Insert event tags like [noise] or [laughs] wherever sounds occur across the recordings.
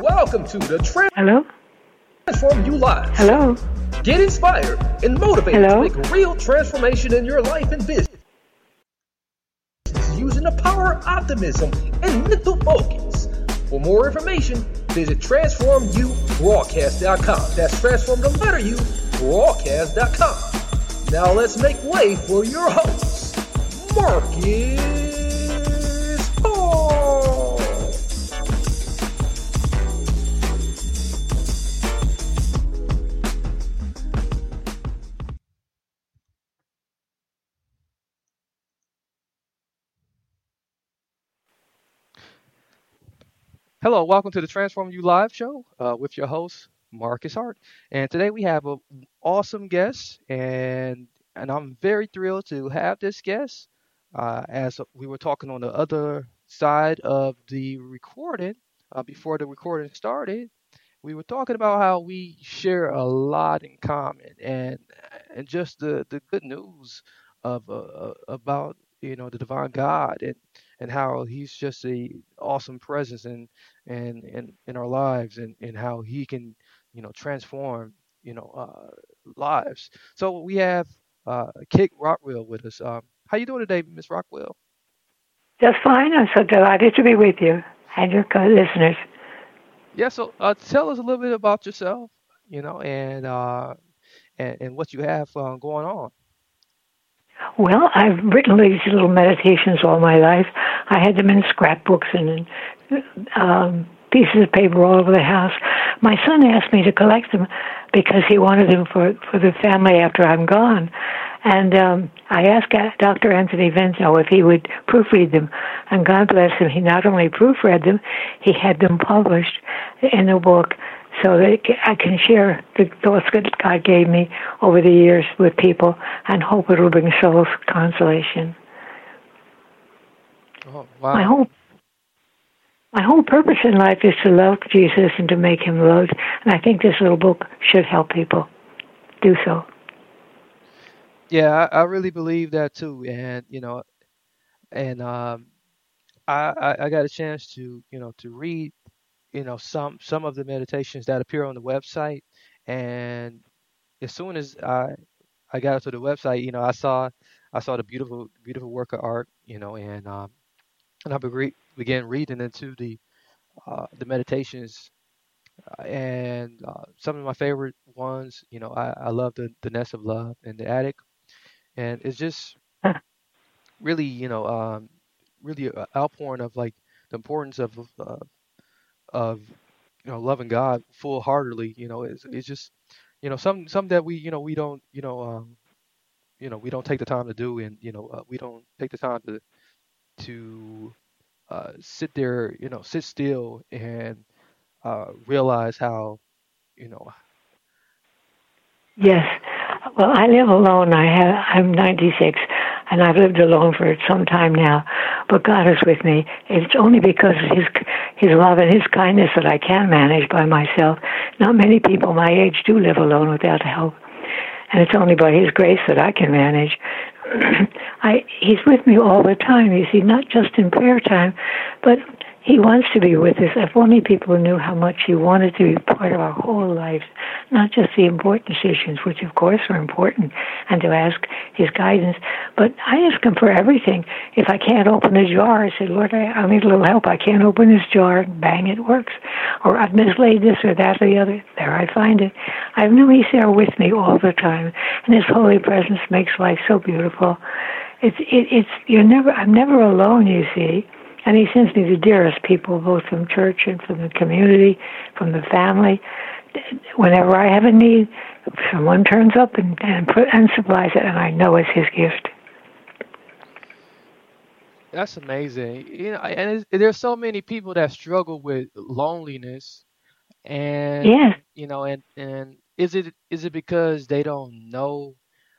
Welcome to the Hello? Transform You Live. Hello? Get inspired and motivated Hello? to make real transformation in your life and business using the power of optimism and mental focus. For more information, visit transformubroadcast.com. That's transform the letter U broadcast.com. Now let's make way for your host, Marcus Hello, welcome to the Transform You Live show uh, with your host Marcus Hart, and today we have an awesome guest, and and I'm very thrilled to have this guest. Uh, as we were talking on the other side of the recording uh, before the recording started, we were talking about how we share a lot in common, and and just the the good news of uh, about you know the divine God and and how he's just a awesome presence in in in, in our lives and and how he can you know transform you know uh, lives. So we have uh, Kit Rockwell with us. Um, how you doing today, Miss Rockwell? Just fine. I'm so delighted to be with you and your listeners. Yeah. So uh, tell us a little bit about yourself, you know, and uh, and, and what you have uh, going on. Well, I've written these little meditations all my life. I had them in scrapbooks and um, pieces of paper all over the house. My son asked me to collect them because he wanted them for for the family after I'm gone. And um, I asked Dr. Anthony Vento if he would proofread them. And God bless him, he not only proofread them, he had them published in a book so that I can share the thoughts that God gave me over the years with people and hope it will bring souls consolation. Oh, wow. My whole my whole purpose in life is to love Jesus and to make him loved, and I think this little book should help people do so. Yeah, I, I really believe that too, and you know, and um, I, I I got a chance to you know to read you know some some of the meditations that appear on the website, and as soon as I I got to the website, you know, I saw I saw the beautiful beautiful work of art, you know, and um, and I began began reading into the uh, the meditations, uh, and uh, some of my favorite ones, you know, I, I love the the nest of love and the attic, and it's just [laughs] really, you know, um, really a outpouring of like the importance of uh, of you know loving God full heartedly. You know, it's it's just you know some some that we you know we don't you know um, you know we don't take the time to do, and you know uh, we don't take the time to to uh, sit there, you know, sit still and uh, realize how you know. Yes. Well, I live alone. I have. I'm 96, and I've lived alone for some time now. But God is with me. It's only because of His His love and His kindness that I can manage by myself. Not many people my age do live alone without help, and it's only by His grace that I can manage. I He's with me all the time. You see, not just in prayer time, but He wants to be with us. If only people knew how much He wanted to be part of our whole lives, not just the important decisions, which of course are important, and to ask His guidance. But I ask Him for everything. If I can't open a jar, I say, Lord, I, I need a little help. I can't open this jar. Bang, it works. Or I've mislaid this or that or the other. There I find it. I know He's there with me all the time, and His holy presence makes life so beautiful. It's it, it's you're never. I'm never alone. You see. And he sends me the dearest people, both from church and from the community, from the family. Whenever I have a need, someone turns up and and, put, and supplies it, and I know it's his gift. That's amazing. You know, and there's so many people that struggle with loneliness, and yeah. you know, and and is it is it because they don't know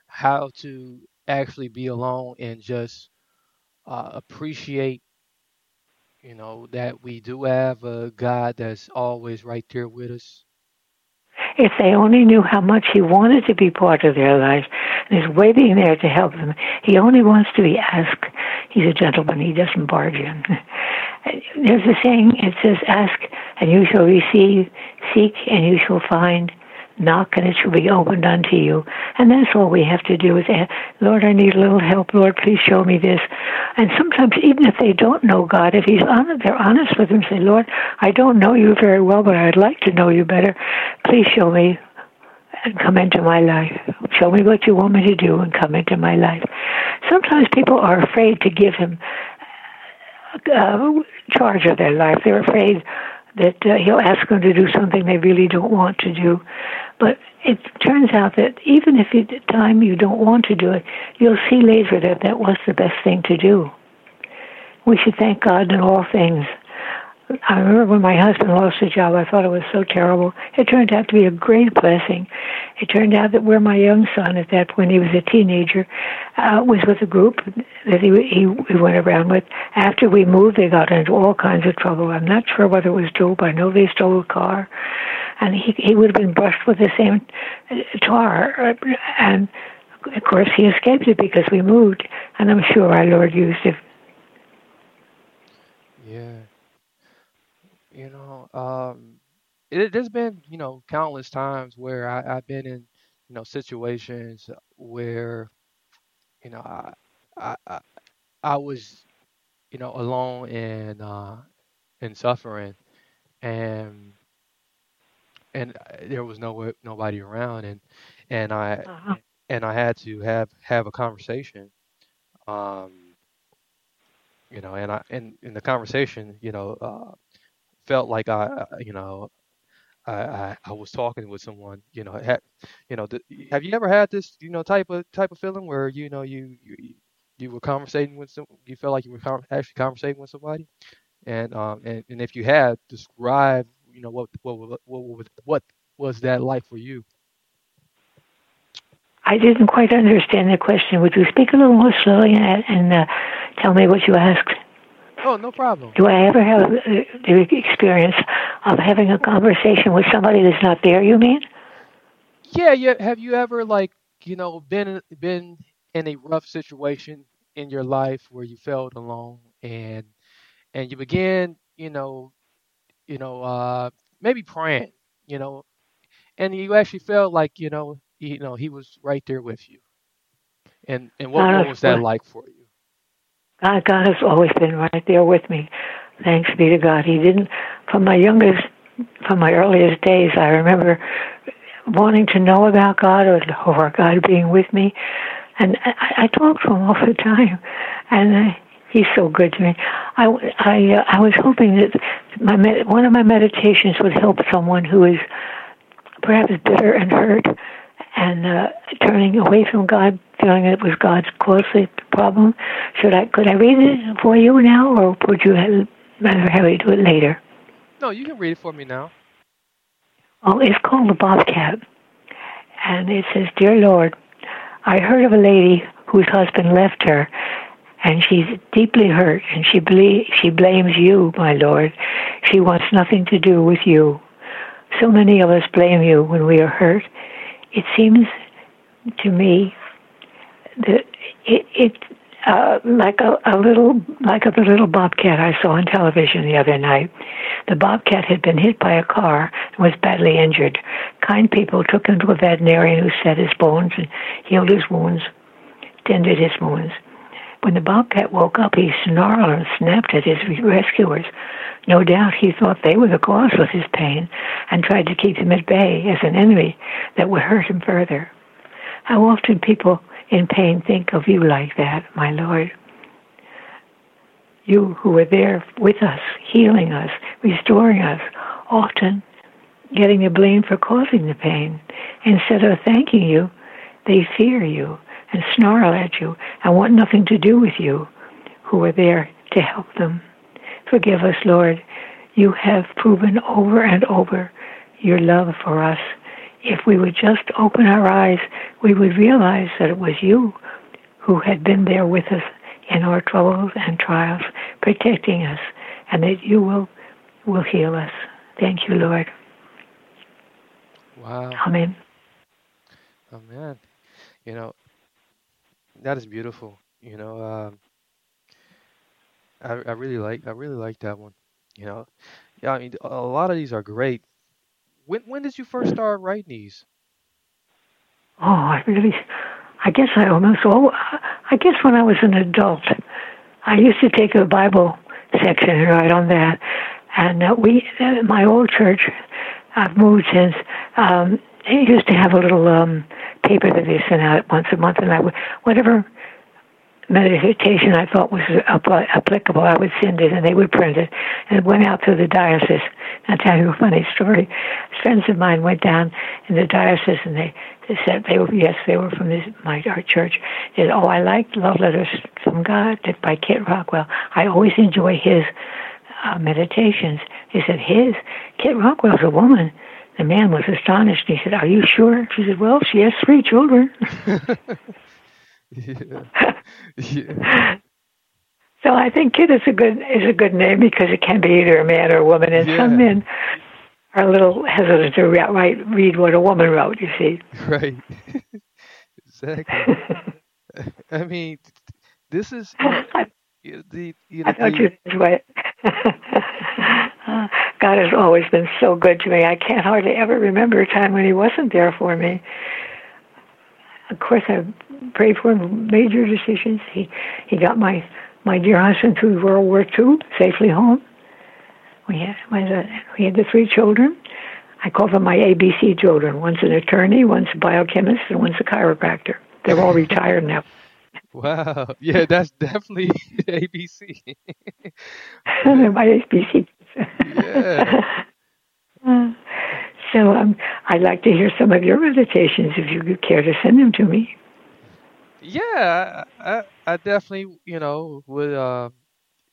how to actually be alone and just uh, appreciate, you know, that we do have a God that's always right there with us? If they only knew how much he wanted to be part of their lives and is waiting there to help them. He only wants to be asked. He's a gentleman, he doesn't barge in. [laughs] There's a saying, it says, Ask and you shall receive, seek and you shall find, knock and it shall be opened unto you. And that's all we have to do is, Lord, I need a little help. Lord, please show me this. And sometimes, even if they don't know God, if He's honest, they're honest with Him, say, Lord, I don't know you very well, but I'd like to know you better. Please show me and come into my life. Show me what you want me to do and come into my life. Sometimes people are afraid to give him uh, charge of their life. They're afraid that uh, he'll ask them to do something they really don't want to do. But it turns out that even if at the time you don't want to do it, you'll see later that that was the best thing to do. We should thank God in all things. I remember when my husband lost his job, I thought it was so terrible. It turned out to be a great blessing. It turned out that where my young son, at that point he was a teenager, uh, was with a group that he, he he went around with. After we moved, they got into all kinds of trouble. I'm not sure whether it was dope. I know they stole a car, and he he would have been brushed with the same uh, tar. And of course, he escaped it because we moved, and I'm sure our Lord used it Yeah. You know, um, it, there's been, you know, countless times where I, I've been in, you know, situations where, you know, I, I, I, I was, you know, alone and, uh, and suffering, and and uh, there was no nobody around, and and I Uh-huh. and I had to have have a conversation, um, you know, and I and in the conversation, you know, uh, felt like I, uh, you know, I, I I was talking with someone, you know, had, you know, th- have you ever had this, you know, type of type of feeling where you know you you you were conversating with some, you felt like you were con- actually conversating with somebody, and um and, and if you had, describe, you know, what what what what, what was that like for you? I didn't quite understand the question. Would you speak a little more slowly and, and uh, tell me what you asked? Oh, no problem. Do I ever have uh, the experience of having a conversation with somebody that's not there? You mean? Yeah, yeah. Have you ever like, you know, been been in a rough situation in your life where you felt alone and and you began, you know, you know, uh maybe praying, you know, and you actually felt like, you know, you know, he was right there with you. And and what, what was that like for you? God, God has always been right there with me. Thanks be to God. He didn't, from my youngest, from my earliest days, I remember wanting to know about God or, or God being with me. And I, I talk to him all the time. And uh, he's so good to me. I, I, uh, I was hoping that my med- one of my meditations would help someone who is perhaps bitter and hurt and uh, turning away from God, feeling it was God's cause the problem. Should I could I read it for you now, or would you have, rather have me do it later? No, you can read it for me now. Oh, it's called the Bobcat, and it says, "Dear Lord, I heard of a lady whose husband left her." And she's deeply hurt, and she ble- she blames you, my Lord. She wants nothing to do with you. So many of us blame you when we are hurt. It seems to me that it, it uh, like a, a little like a little bobcat I saw on television the other night. The bobcat had been hit by a car and was badly injured. Kind people took him to a veterinarian who set his bones and healed his wounds, tended his wounds. When the bobcat woke up, he snarled and snapped at his rescuers. No doubt he thought they were the cause of his pain and tried to keep him at bay as an enemy that would hurt him further. How often people in pain think of you like that, my Lord? You who were there with us, healing us, restoring us, often getting the blame for causing the pain. Instead of thanking you, they fear you and snarl at you and want nothing to do with you, who are there to help them. Forgive us, Lord. You have proven over and over your love for us. If we would just open our eyes, we would realize that it was you who had been there with us in our troubles and trials, protecting us, and that you will will heal us. Thank you, Lord. Wow. Amen. Amen. You know, that is beautiful. You know, um, I I really like I really like that one. You know, yeah. I mean, a lot of these are great. When when did you first start writing these? Oh, I really, I guess I almost, oh, I guess when I was an adult, I used to take a Bible section and write on that. And uh, we, uh, my old church, I've moved since, um, it used to have a little um, paper that they sent out once a month, and I would, whatever meditation I thought was applicable, I would send it and they would print it. And it went out to the diocese. I'll tell you a funny story. Friends of mine went down in the diocese and they, they said they were, yes, they were from this, my our church. They said, oh, I like Love Letters from God by Kit Rockwell. I always enjoy his uh, meditations. He said, his? Kit Rockwell's a woman. The man was astonished. He said, are you sure? She said, well, she has three children. [laughs] Yeah. Yeah. So I think Kit is a good is a good name because it can be either a man or a woman, and Yeah. some men are a little hesitant to re- write read what a woman wrote. You see. [laughs] Right. Exactly. [laughs] I mean, this is you know, the you I thought the you enjoyed it. God has always been so good to me. I can't hardly ever remember a time when He wasn't there for me. Of course, I prayed for him major decisions. He He got my my dear husband through World War II safely home. We had we had, the- we had the three children. I call them my ABC children. One's an attorney, one's a biochemist, and one's a chiropractor. They're all retired now. [laughs] wow. Yeah, that's definitely [laughs] ABC. [laughs] My ABC. Yeah. [laughs] Uh, so um, I'd like to hear some of your meditations if you could care to send them to me. Yeah, I, I, definitely, you know, would, uh,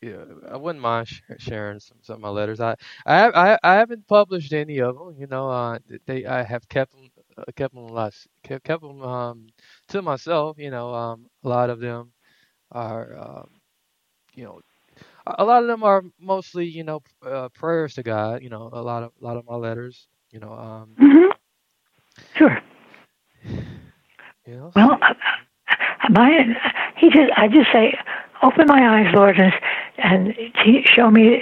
yeah, I wouldn't mind sh sharing some, some of my letters. I, I, I, I haven't published any of them, you know, uh, they, I have kept them, uh, kept them less, kept, kept them, um, to myself, you know, um, a lot of them are, um, you know, a lot of them are mostly, you know, uh, prayers to God, you know, a lot of, a lot of my letters, you know, um, hmm Sure. [sighs] you know, Well, uh, my he just I just say, open my eyes, Lord, and and show me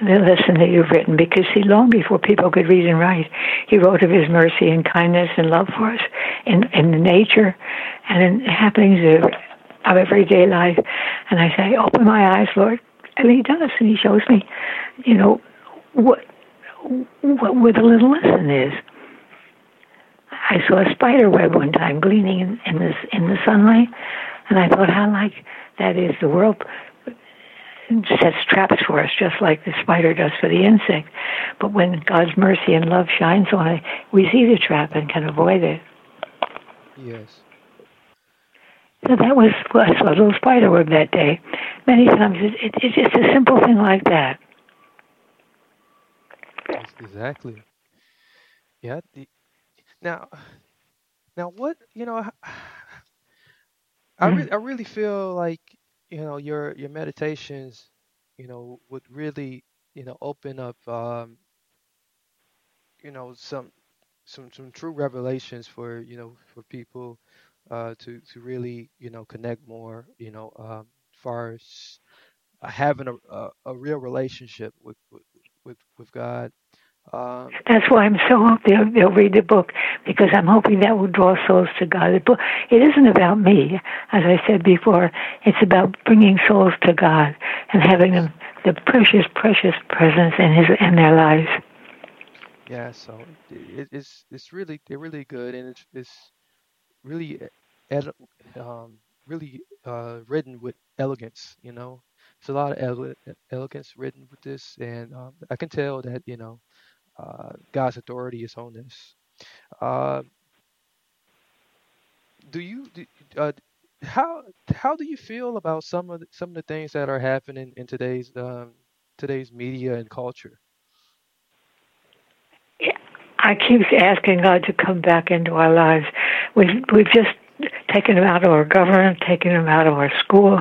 the lesson that you've written. Because see, long before people could read and write, He wrote of His mercy and kindness and love for us in in the nature and in happenings of, of everyday life. And I say, open my eyes, Lord, and He does, and He shows me, you know, what what where the little lesson is. I saw a spider web one time gleaming in, in the in the sunlight, and I thought how like that is. The world sets traps for us, just like the spider does for the insect. But when God's mercy and love shines on it, we see the trap and can avoid it. yes, So that was I saw a little spider web that day. Many times it, it, it's just a simple thing like that. ex- exactly. Yeah. The, now, now what, you know, I I really, I really feel like, you know, your your meditations, you know, would really, you know, open up, um, you know, some some some true revelations for, you know, for people uh to to really, you know, connect more, you know, um, far as having a, a a real relationship with with with, God. Um, That's why I'm so hope they'll, they'll read the book because I'm hoping that will draw souls to God. The book it isn't about me, as I said before. It's about bringing souls to God and having them the precious, precious presence in His in their lives. Yeah, so it, it's it's really they're really good and it's it's really ed, um really uh written with elegance, you know. It's a lot of ele elegance written with this, and um, I can tell that you know uh, God's authority is on this. Uh, do you do, uh, how how do you feel about some of the, some of the things that are happening in today's um, today's media and culture? I keep asking God to come back into our lives. We've we've just taken him out of our government, taken him out of our schools.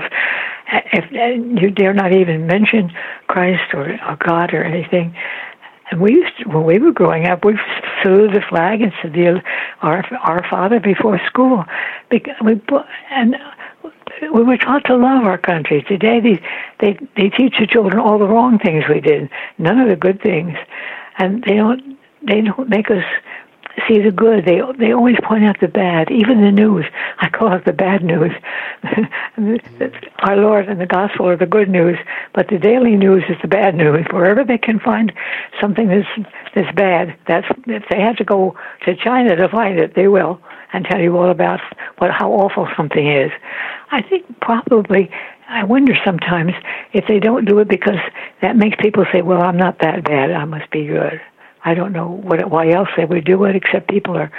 If you dare not even mention Christ or, or God or anything, and we used to, when we were growing up, we saluted the flag and said the, our our Father before school. We and we were taught to love our country. Today, they they they teach the children all the wrong things we did, none of the good things, and they don't they don't make us see the good. They they always point out the bad, even the news. I call it the bad news. [laughs] Our Lord and the gospel are the good news, but the daily news is the bad news. Wherever they can find something that's that's bad, that's if they have to go to China to find it, they will and tell you all about what how awful something is. I think probably I wonder sometimes if they don't do it because that makes people say, "Well, I'm not that bad. I must be good." I don't know what why else they would do it, except people are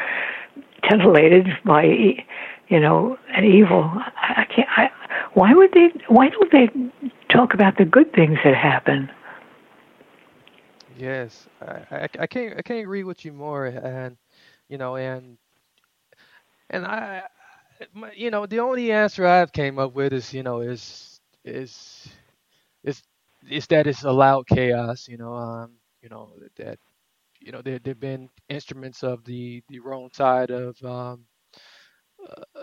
titillated by, you know, an evil. I, I can't. I, why would they? Why don't they talk about the good things that happen? Yes, I, I, I can't I can't agree with you more, and you know, and and I, you know, the only answer I've came up with is, you know, is is is is that it's allowed chaos. You know, um, you know that you know, they've been instruments of the the wrong side of um, uh,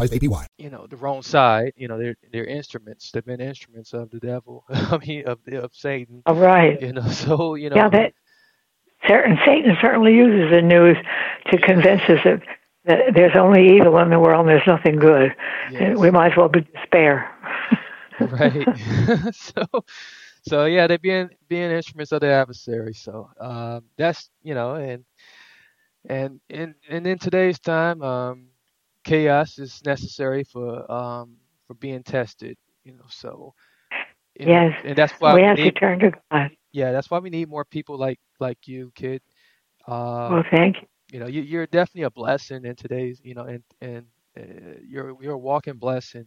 advertised APY. You know, the wrong side. You know, they're they're instruments. They've been instruments of the devil. [laughs] I mean, of of Satan. All right. You know, [laughs] so you know. Yeah, that certain Satan certainly uses the news to convince us that, that there's only evil in the world and there's nothing good. Yes. We might as well be despair. [laughs] right. so, so yeah, they're being being instruments of the adversary. So um, that's you know, and and and and in today's time, um, chaos is necessary for um, for being tested. You know, so you know, yes, and that's why we we have to need turn to God. yeah, that's why we need more people like like you, Kit. Uh, Well, thank you. you know, you, you're definitely a blessing in today's, you know, and and uh, you're you're a walking blessing.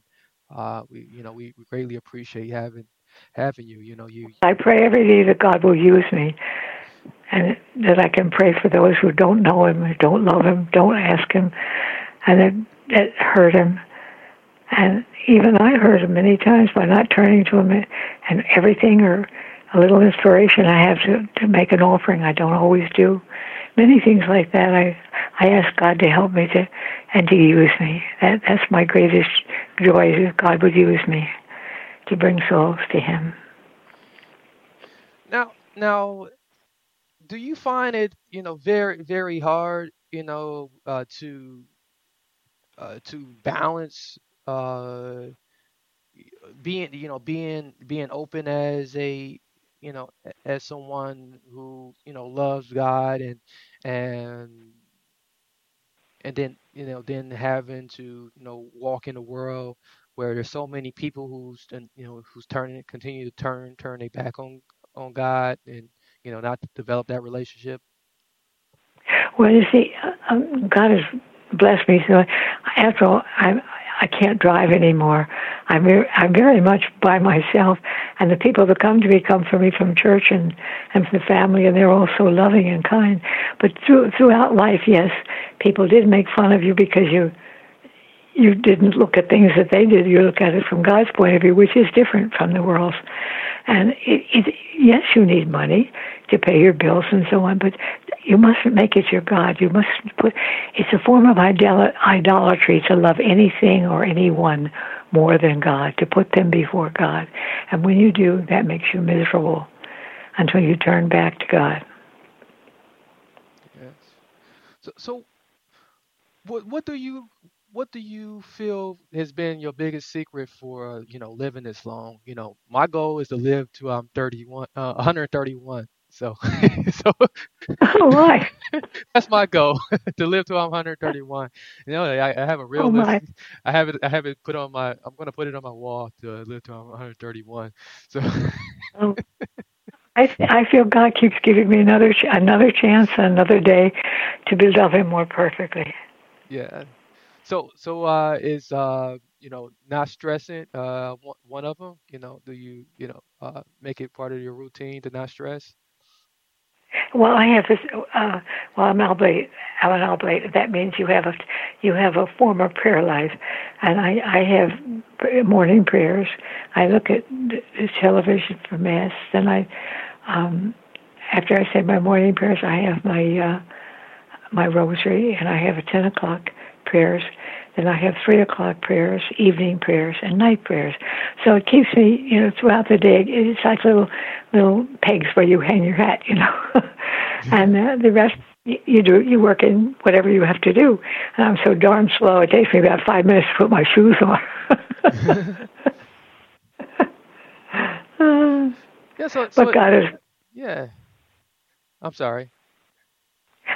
Uh, we you know we, we greatly appreciate having having you. You know, you I pray every day that God will use me and that I can pray for those who don't know Him, don't love Him, don't ask Him, and it, that hurt Him. And even I hurt Him many times by not turning to Him and everything or a little inspiration I have to, to make an offering. I don't always do. Many things like that. I I ask God to help me to and to use me. That that's my greatest joy is God would use me to bring souls to Him. now now do you find it you know very very hard you know uh, to uh, to balance uh, being you know being being open as a you know as someone who you know loves God and and and then you know then having to you know walk in a world where there's so many people who's and, you know who's turning continue to turn turn their back on on God and you know not develop that relationship. Well, you see, um, God has blessed me. So after all, I I can't drive anymore. I'm I'm very much by myself, and the people that come to me come for me from church and and from the family, and they're all so loving and kind. But through, throughout life, yes, people did make fun of you because you you didn't look at things that they did. You look at it from God's point of view, which is different from the world's. And it, it, yes, you need money to pay your bills and so on, but you mustn't make it your God. You must put. It's a form of idolatry to love anything or anyone more than God, to put them before God. And when you do, that makes you miserable until you turn back to God. Yes. So, so what what do you what do you feel has been your biggest secret for uh, you know living this long? You know, my goal is to live to I'm 31, uh, 131. So, [laughs] so oh my, [laughs] that's my goal [laughs] to live till I'm 131. You know, I, I have a real oh list. I have it. I have it put on my. I'm gonna put it on my wall to live till I'm 131. So, Oh, I I feel God keeps giving me another ch- another chance, another day, to be Him more perfectly. yeah. So, so uh, is uh, you know, not stressing uh one, of them? You know, do you you know uh make it part of your routine to not stress? Well, I have this. Uh, well, I'm oblate. I'm an oblate. That means you have a you have a form of prayer life, and I I have morning prayers. I look at the the television for mass. Then I, um, after I say my morning prayers, I have my uh, my rosary, and I have a ten o'clock prayers. Then I have three o'clock prayers, evening prayers, and night prayers. So it keeps me, you know, throughout the day. It's like little little pegs where you hang your hat, you know, [laughs] and uh, the rest you do. You work in whatever you have to do. And I'm so darn slow. It takes me about five minutes to put my shoes on. [laughs] [laughs] Yeah. So, so but God is. yeah. I'm sorry.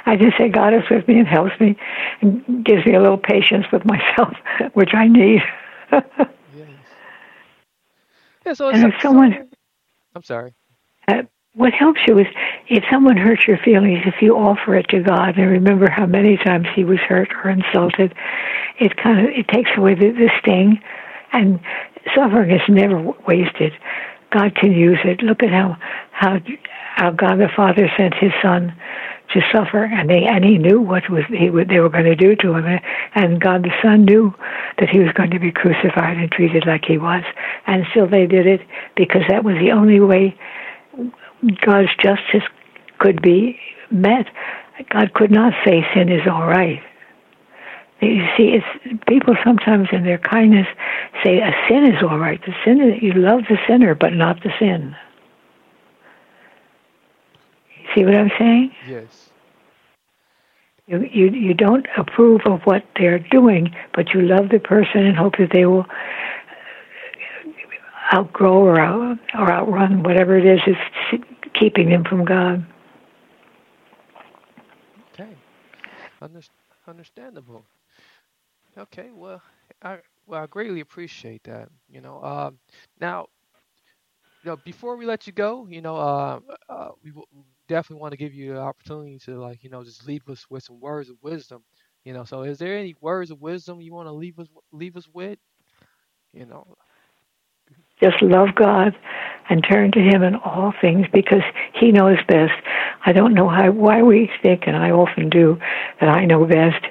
I just say God is with me and helps me and gives me a little patience with myself, [laughs] which I need. Yes. Yeah. So, and if someone, I'm sorry. uh, what helps you is if someone hurts your feelings, if you offer it to God and remember how many times He was hurt or insulted, it kind of it takes away the, the sting, and suffering is never wasted. God can use it. Look at how how how God the Father sent His Son to suffer, and they and He knew what was he they were going to do to him, and God the Son knew that He was going to be crucified and treated like He was, and still they did it because that was the only way God's justice could be met. God could not say sin is all right. You see, it's people sometimes in their kindness say a sin is all right. The sin is, you love the sinner, but not the sin. See what I'm saying? Yes. You, you you don't approve of what they're doing, but you love the person and hope that they will outgrow or out, or outrun whatever it is that's keeping them from God. Okay. Under, understandable. Okay. Well, I well I greatly appreciate that. You know. Um. Now, you know, before we let you go, you know, uh, uh, we w- definitely want to give you the opportunity to, like, you know, just leave us with some words of wisdom. You know, so is there any words of wisdom you want to leave us leave us with? You know. Just love God and turn to Him in all things because He knows best. I don't know how why we think, and I often do, that I know best.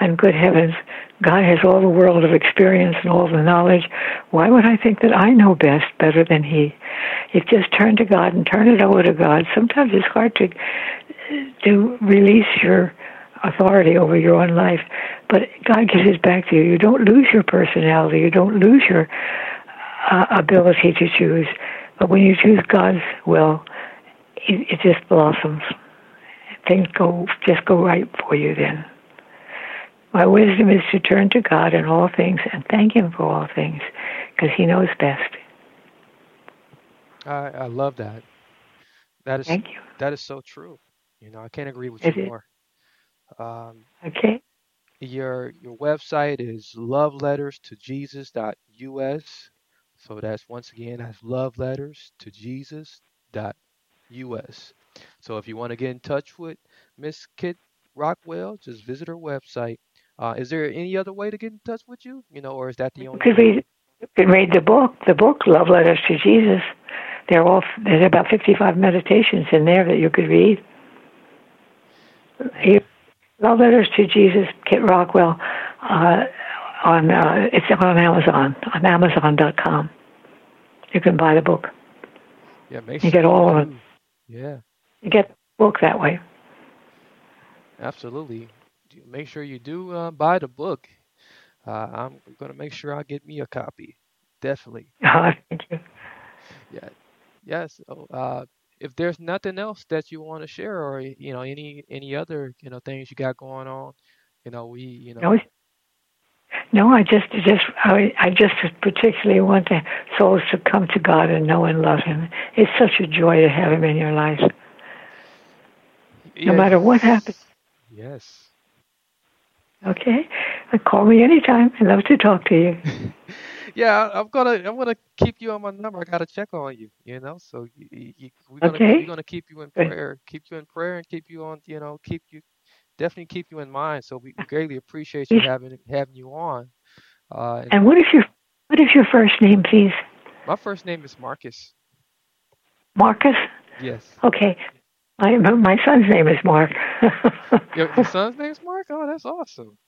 And good heavens, God has all the world of experience and all the knowledge. Why would I think that I know best better than He? If just turn to God and turn it over to God. Sometimes it's hard to to release your authority over your own life, but God gives it back to you. You don't lose your personality. You don't lose your uh, ability to choose. But when you choose God's will, it, it just blossoms. Things go just go right for you then. My wisdom is to turn to God in all things and thank Him for all things, because He knows best. I I love that. That is Thank you. that is so true. You know, I can't agree with It you is. more. Um, Okay. your your website is loveletterstojesus.us. So that's once again that's loveletterstojesus.us. So if you want to get in touch with Miss Kit Rockwell, just visit her website. Uh, is there any other way to get in touch with you? You know, or is that the only could you could read the book, the book Love Letters to Jesus. They're all there's about fifty five meditations in there that you could read. You- Love Letters to Jesus, Kit Rockwell. Uh, on uh, it's on Amazon on Amazon.com. You can buy the book. Yeah, make You get all of do. Yeah, You get the book that way. absolutely. Make sure you do uh, buy the book. Uh, I'm gonna make sure I get me a copy. Definitely. Uh, [laughs] thank you. Yeah. Yes. So, uh, if there's nothing else that you want to share, or you know, any any other you know things you got going on, you know, we you know. No, no, I just, just, I, I just particularly want the souls to come to God and know and love Him. It's such a joy to have Him in your life, no Yeah. matter what happens. Yes. Okay, Uh, call me anytime. I love to talk to you. [laughs] Yeah, I'm gonna I'm gonna keep you on my number. I gotta check on you, you know. So you, you, we're gonna Okay. we're gonna keep you in prayer, keep you in prayer, and keep you on, you know, keep you definitely keep you in mind. So we greatly appreciate you having having you on. Uh, and And what is your, what is your first name, please? my first name is Marcus. Marcus. Yes. Okay, my my son's name is Mark. [laughs] Your, your son's name is Mark. Oh, that's awesome.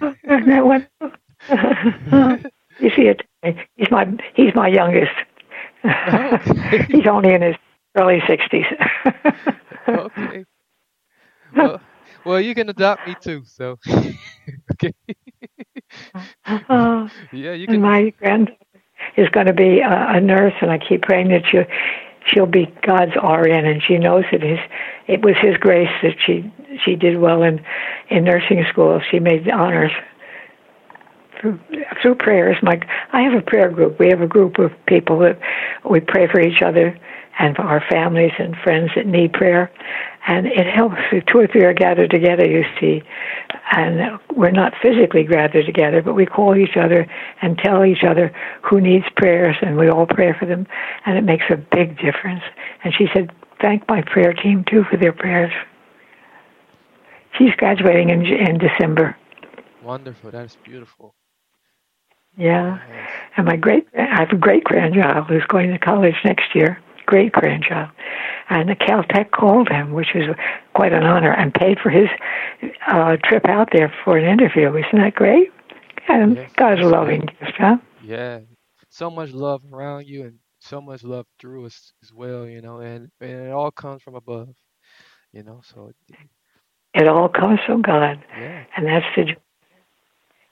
[laughs] Isn't that one? [laughs] you see it? He's my he's my youngest. Okay. [laughs] he's only in his early sixties. [laughs] okay. Well, well, you can adopt me too. So, [laughs] okay. Uh, Yeah, you and can. my granddaughter is going to be a, a nurse, and I keep praying that she she'll be God's RN, and she knows it is it was His grace that she she did well in in nursing school. She made the honors through through prayers. My I have a prayer group. We have a group of people that we pray for each other and for our families and friends that need prayer, and it helps. If two or three are gathered together, you see, and we're not physically gathered together, but we call each other and tell each other who needs prayers, and we all pray for them, and it makes a big difference. And she said, "Thank my prayer team too for their prayers." She's graduating in in December. Wonderful. That is beautiful. Yeah. And my great, I have a great grandchild who's going to college next year. Great grandchild, and the Caltech called him, which was quite an honor, and paid for his uh, trip out there for an interview. Isn't that great? And Yes, God's that's loving gift, huh? Yeah, so much love around you and so much love through us as well, you know, and, and it all comes from above, you know, so It all comes from God, yeah, and that's the.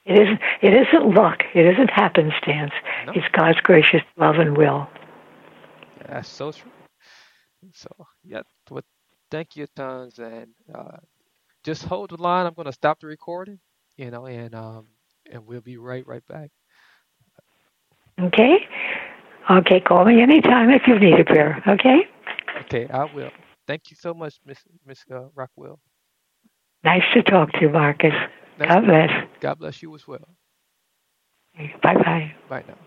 It isn't. It isn't luck. It isn't happenstance. No. It's God's gracious love and will. that's so true. So yeah, but thank you tons and uh, just hold the line. I'm gonna stop the recording, you know, and um and we'll be right right back. Okay. Okay. Call me anytime if you need a prayer. Okay. Okay, I will. Thank you so much, Miss Miss uh, Rockwell. Nice to talk to you, Marcus. Nice God to- bless. God bless you as well. Bye bye. Bye now.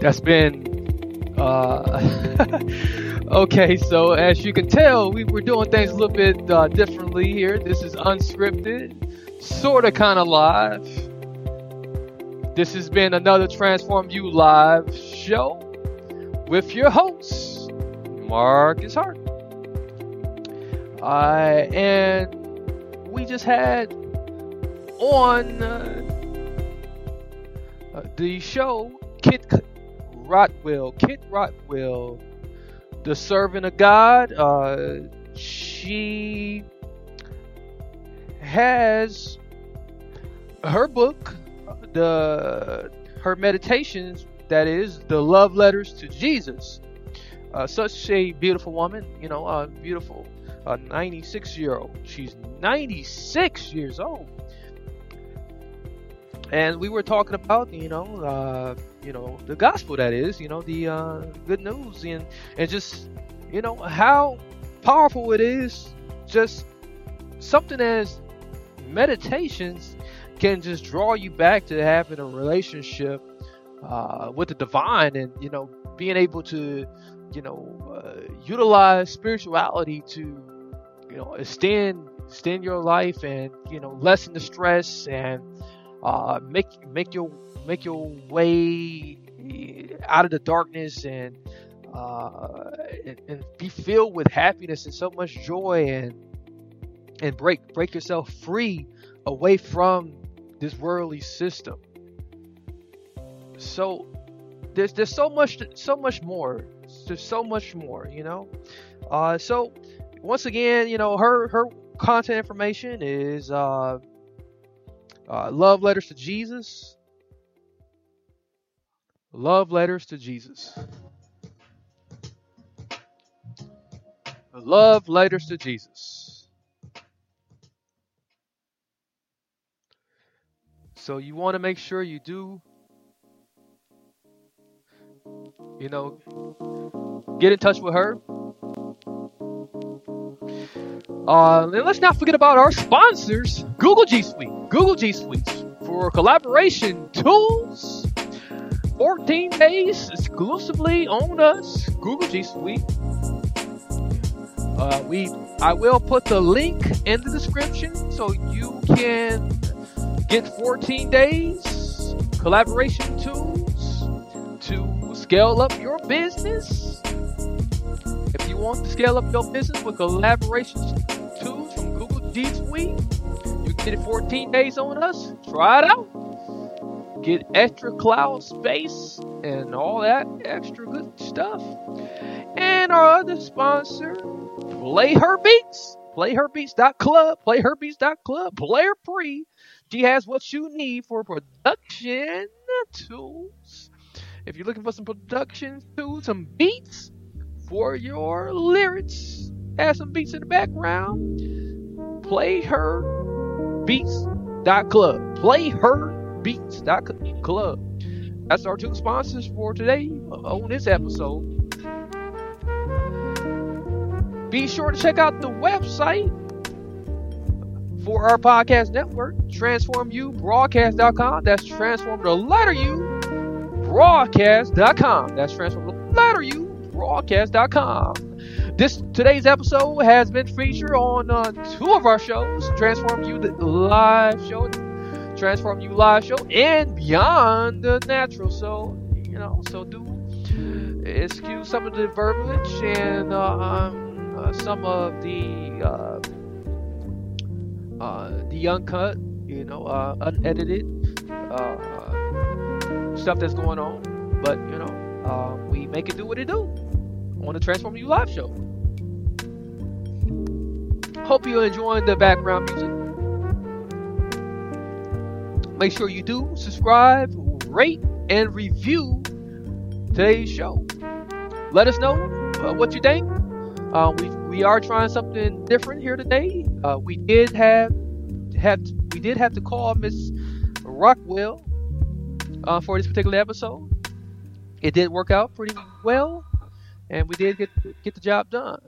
That's been uh [laughs] okay, so as you can tell, we were doing things a little bit uh, differently here. This is unscripted, sorta kinda live. This has been another Transform You Live show with your host, Marcus Hart. Uh, and we just had on uh, uh, the show Kit Rockwell. Kit Rockwell, the servant of God. Uh, she has her book, the her meditations. That is the love letters to Jesus. Uh, such a beautiful woman, you know, uh, beautiful a 96 year old. She's 96 years old. And we were talking about, you know, uh, you know, the gospel that is, you know, the uh, good news and and just, you know, how powerful it is. Just something as meditations can just draw you back to having a relationship uh, with the divine and you know being able to you know uh, utilize spirituality to you know extend extend your life and you know lessen the stress and uh, make make your make your way out of the darkness and uh, and, and be filled with happiness and so much joy and and break break yourself free away from this worldly system. So there's there's so much so much more. There's so much more, you know. Uh, so once again, you know her her content information is uh, uh, love letters to Jesus. Love letters to Jesus. Love letters to Jesus. So you want to make sure you do, you know, get in touch with her. Uh, and let's not forget about our sponsors, Google G Suite. Google G Suites for collaboration tools. 14 days exclusively on us, Google G Suite. Uh, we, I will put the link in the description so you can get 14 days collaboration tools to scale up your business. If you want to scale up your business with collaboration tools from Google G Suite, you get it 14 days on us. Try it out. Get extra cloud space and all that extra good stuff. And our other sponsor, Play Her Beats. PlayHerBeats.club. PlayHerBeats.club. Player free. She has what you need for production tools. If you're looking for some production tools, some beats for your lyrics, add some beats in the background. PlayHerBeats.club. PlayHerBeats.club. That's our two sponsors for today uh, on this episode. Be sure to check out the website for our podcast network, transformubroadcast.com. That's transform the letter U broadcast.com. That's transform the letter U broadcast.com. This today's episode has been featured on uh, two of our shows, Transform You the live show, Transform You live show, and Beyond the Natural. So you know, so do excuse some of the verbiage and uh, um, uh, some of the uh, uh, the uncut, you know, uh, unedited stuff that's going on. But you know, uh, we make it do what it do on the Transform You live show. Hope you're enjoying the background music. Make sure you do subscribe, rate, and review today's show. Let us know uh, what you think. Uh, we we are trying something different here today. Uh, we did have have we did have to call Miss Rockwell uh, for this particular episode. It did work out pretty well, and we did get get the job done.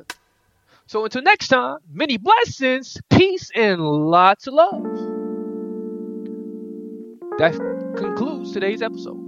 So until next time, many blessings, peace, and lots of love. That concludes today's episode.